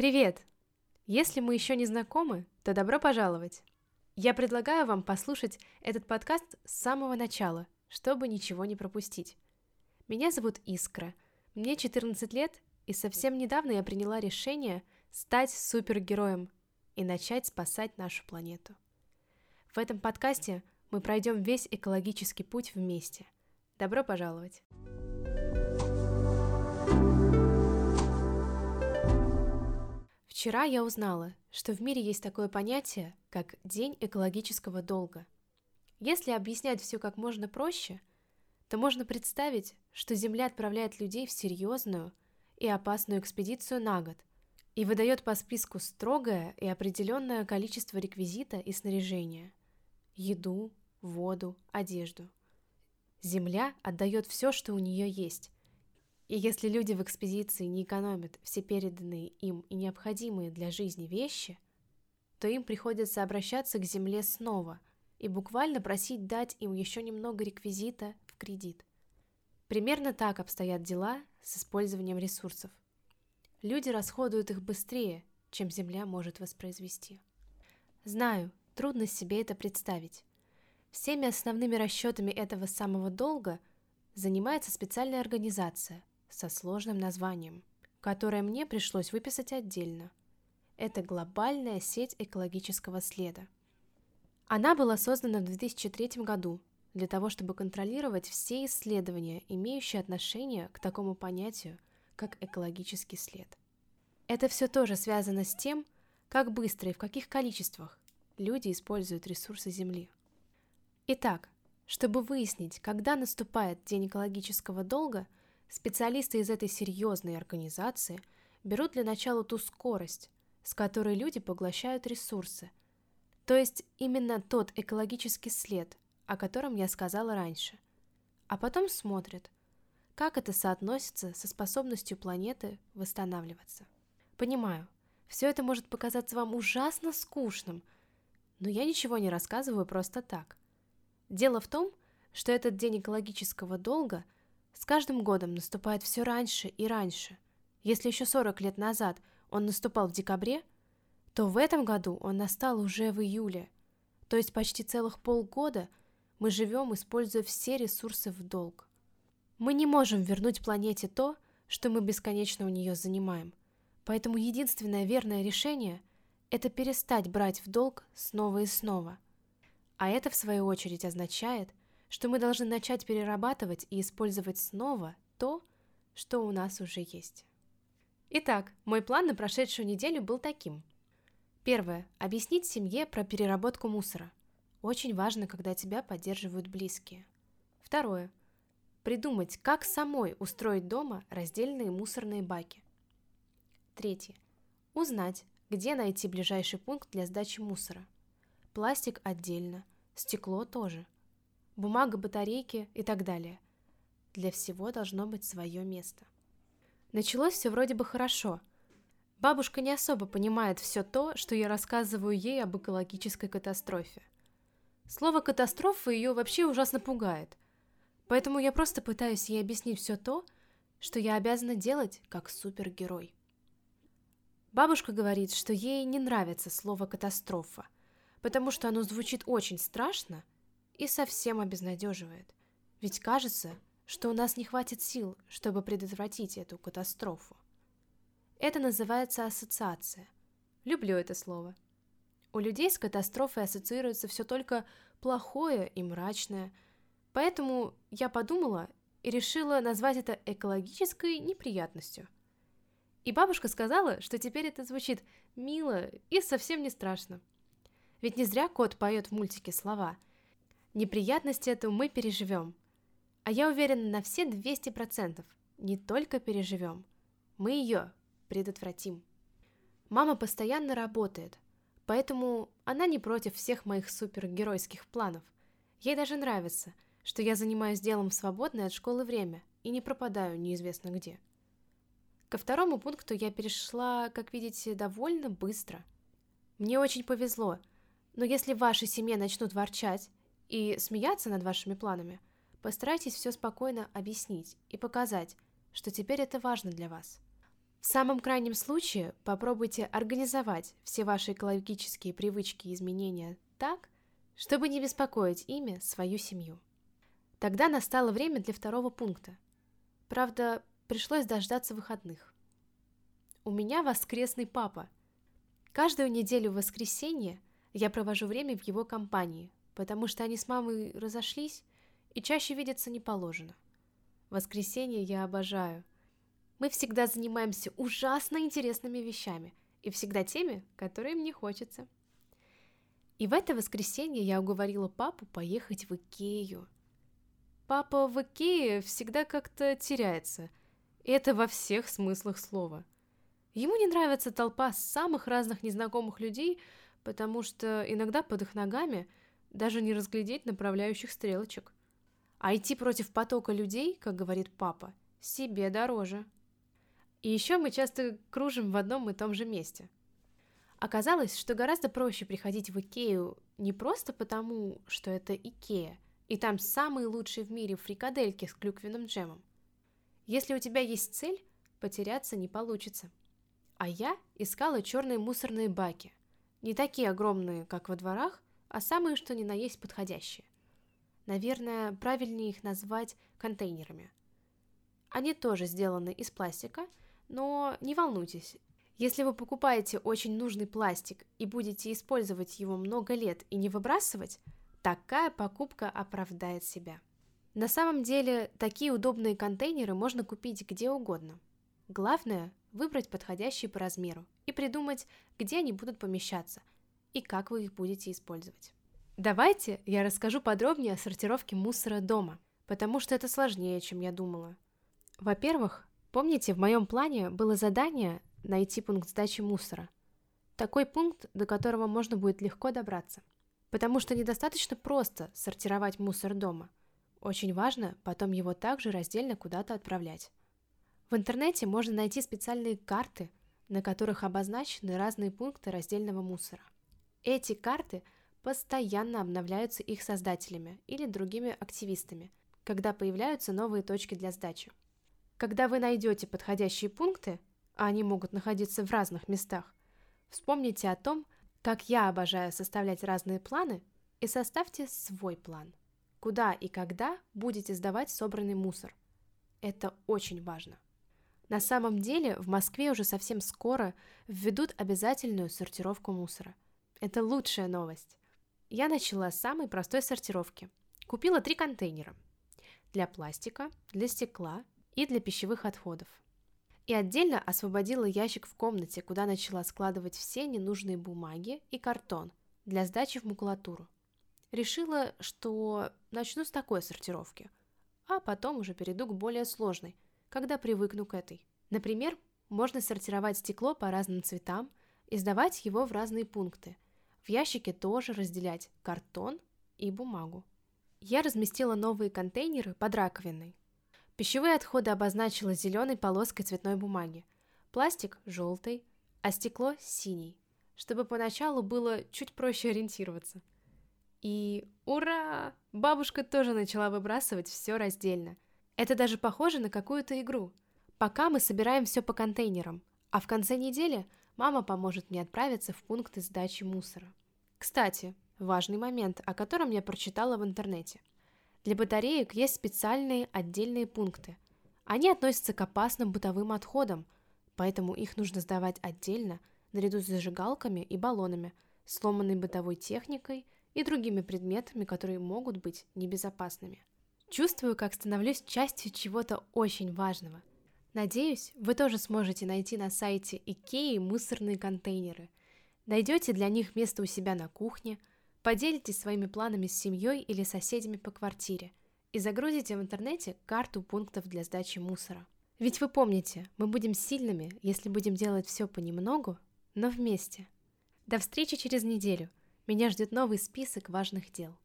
Привет! Если мы еще не знакомы, то добро пожаловать! Я предлагаю вам послушать этот подкаст с самого начала, чтобы ничего не пропустить. Меня зовут Искра, мне 14 лет, и совсем недавно я приняла решение стать супергероем и начать спасать нашу планету. В этом подкасте мы пройдем весь экологический путь вместе. Добро пожаловать! Вчера я узнала, что в мире есть такое понятие, как День экологического долга. Если объяснять все как можно проще, то можно представить, что Земля отправляет людей в серьезную и опасную экспедицию на год и выдает по списку строгое и определенное количество реквизита и снаряжения – еду, воду, одежду. Земля отдает все, что у нее есть, и если люди в экспедиции не экономят все переданные им и необходимые для жизни вещи, то им приходится обращаться к земле снова и буквально просить дать им еще немного реквизита в кредит. Примерно так обстоят дела с использованием ресурсов. Люди расходуют их быстрее, чем Земля может воспроизвести. Знаю, трудно себе это представить. Всеми основными расчетами этого самого долга занимается специальная организация, со сложным названием, которое мне пришлось выписать отдельно. Это глобальная сеть экологического следа. Она была создана в 2003 году для того, чтобы контролировать все исследования, имеющие отношение к такому понятию, как экологический след. Это все тоже связано с тем, как быстро и в каких количествах люди используют ресурсы Земли. Итак, чтобы выяснить, когда наступает День экологического долга – Специалисты из этой серьезной организации берут для начала ту скорость, с которой люди поглощают ресурсы, то есть именно тот экологический след, о котором я сказала раньше, а потом смотрят, как это соотносится со способностью планеты восстанавливаться. Понимаю, все это может показаться вам ужасно скучным, но я ничего не рассказываю просто так. Дело в том, что этот день экологического долга – с каждым годом наступает все раньше и раньше. Если еще 40 лет назад он наступал в декабре, то в этом году он настал уже в июле. То есть почти целых полгода мы живем, используя все ресурсы в долг. Мы не можем вернуть планете то, что мы бесконечно у нее занимаем. Поэтому единственное верное решение – это перестать брать в долг снова и снова. А это, в свою очередь, означает, что мы должны начать перерабатывать и использовать снова то, что у нас уже есть. Итак, мой план на прошедшую неделю был таким. Первое. Объяснить семье про переработку мусора. Очень важно, когда тебя поддерживают близкие. Второе. Придумать, как самой устроить дома раздельные мусорные баки. Третье. Узнать, где найти ближайший пункт для сдачи мусора. Пластик отдельно, стекло тоже – бумага, батарейки и так далее. Для всего должно быть свое место. Началось все вроде бы хорошо. Бабушка не особо понимает все то, что я рассказываю ей об экологической катастрофе. Слово «катастрофа» ее вообще ужасно пугает. Поэтому я просто пытаюсь ей объяснить все то, что я обязана делать как супергерой. Бабушка говорит, что ей не нравится слово «катастрофа», потому что оно звучит очень страшно и совсем обезнадеживает. Ведь кажется, что у нас не хватит сил, чтобы предотвратить эту катастрофу. Это называется ассоциация. Люблю это слово. У людей с катастрофой ассоциируется все только плохое и мрачное, поэтому я подумала и решила назвать это экологической неприятностью. И бабушка сказала, что теперь это звучит мило и совсем не страшно. Ведь не зря кот поет в мультике слова – Неприятность эту мы переживем. А я уверена на все 200%. Не только переживем, мы ее предотвратим. Мама постоянно работает, поэтому она не против всех моих супергеройских планов. Ей даже нравится, что я занимаюсь делом в свободное от школы время и не пропадаю неизвестно где. Ко второму пункту я перешла, как видите, довольно быстро. Мне очень повезло, но если в вашей семье начнут ворчать и смеяться над вашими планами, постарайтесь все спокойно объяснить и показать, что теперь это важно для вас. В самом крайнем случае попробуйте организовать все ваши экологические привычки и изменения так, чтобы не беспокоить ими свою семью. Тогда настало время для второго пункта. Правда, пришлось дождаться выходных. У меня воскресный папа. Каждую неделю в воскресенье я провожу время в его компании, потому что они с мамой разошлись и чаще видеться не положено. Воскресенье я обожаю. Мы всегда занимаемся ужасно интересными вещами и всегда теми, которые мне хочется. И в это воскресенье я уговорила папу поехать в Икею. Папа в Икее всегда как-то теряется, и это во всех смыслах слова. Ему не нравится толпа самых разных незнакомых людей, потому что иногда под их ногами даже не разглядеть направляющих стрелочек. А идти против потока людей, как говорит папа, себе дороже. И еще мы часто кружим в одном и том же месте. Оказалось, что гораздо проще приходить в Икею не просто потому, что это Икея, и там самые лучшие в мире фрикадельки с клюквенным джемом. Если у тебя есть цель, потеряться не получится. А я искала черные мусорные баки. Не такие огромные, как во дворах, а самые, что ни на есть подходящие. Наверное, правильнее их назвать контейнерами. Они тоже сделаны из пластика – но не волнуйтесь, если вы покупаете очень нужный пластик и будете использовать его много лет и не выбрасывать, такая покупка оправдает себя. На самом деле, такие удобные контейнеры можно купить где угодно. Главное – выбрать подходящие по размеру и придумать, где они будут помещаться и как вы их будете использовать. Давайте я расскажу подробнее о сортировке мусора дома, потому что это сложнее, чем я думала. Во-первых, Помните, в моем плане было задание найти пункт сдачи мусора. Такой пункт, до которого можно будет легко добраться. Потому что недостаточно просто сортировать мусор дома. Очень важно потом его также раздельно куда-то отправлять. В интернете можно найти специальные карты, на которых обозначены разные пункты раздельного мусора. Эти карты постоянно обновляются их создателями или другими активистами, когда появляются новые точки для сдачи. Когда вы найдете подходящие пункты, а они могут находиться в разных местах, вспомните о том, как я обожаю составлять разные планы, и составьте свой план. Куда и когда будете сдавать собранный мусор. Это очень важно. На самом деле в Москве уже совсем скоро введут обязательную сортировку мусора. Это лучшая новость. Я начала с самой простой сортировки. Купила три контейнера. Для пластика, для стекла и для пищевых отходов. И отдельно освободила ящик в комнате, куда начала складывать все ненужные бумаги и картон для сдачи в макулатуру. Решила, что начну с такой сортировки, а потом уже перейду к более сложной, когда привыкну к этой. Например, можно сортировать стекло по разным цветам и сдавать его в разные пункты. В ящике тоже разделять картон и бумагу. Я разместила новые контейнеры под раковиной, Пищевые отходы обозначила зеленой полоской цветной бумаги, пластик – желтый, а стекло – синий, чтобы поначалу было чуть проще ориентироваться. И ура! Бабушка тоже начала выбрасывать все раздельно. Это даже похоже на какую-то игру. Пока мы собираем все по контейнерам, а в конце недели мама поможет мне отправиться в пункты сдачи мусора. Кстати, важный момент, о котором я прочитала в интернете. Для батареек есть специальные отдельные пункты. Они относятся к опасным бытовым отходам, поэтому их нужно сдавать отдельно, наряду с зажигалками и баллонами, сломанной бытовой техникой и другими предметами, которые могут быть небезопасными. Чувствую, как становлюсь частью чего-то очень важного. Надеюсь, вы тоже сможете найти на сайте Икеи мусорные контейнеры. Найдете для них место у себя на кухне – Поделитесь своими планами с семьей или соседями по квартире и загрузите в интернете карту пунктов для сдачи мусора. Ведь вы помните, мы будем сильными, если будем делать все понемногу, но вместе. До встречи через неделю. Меня ждет новый список важных дел.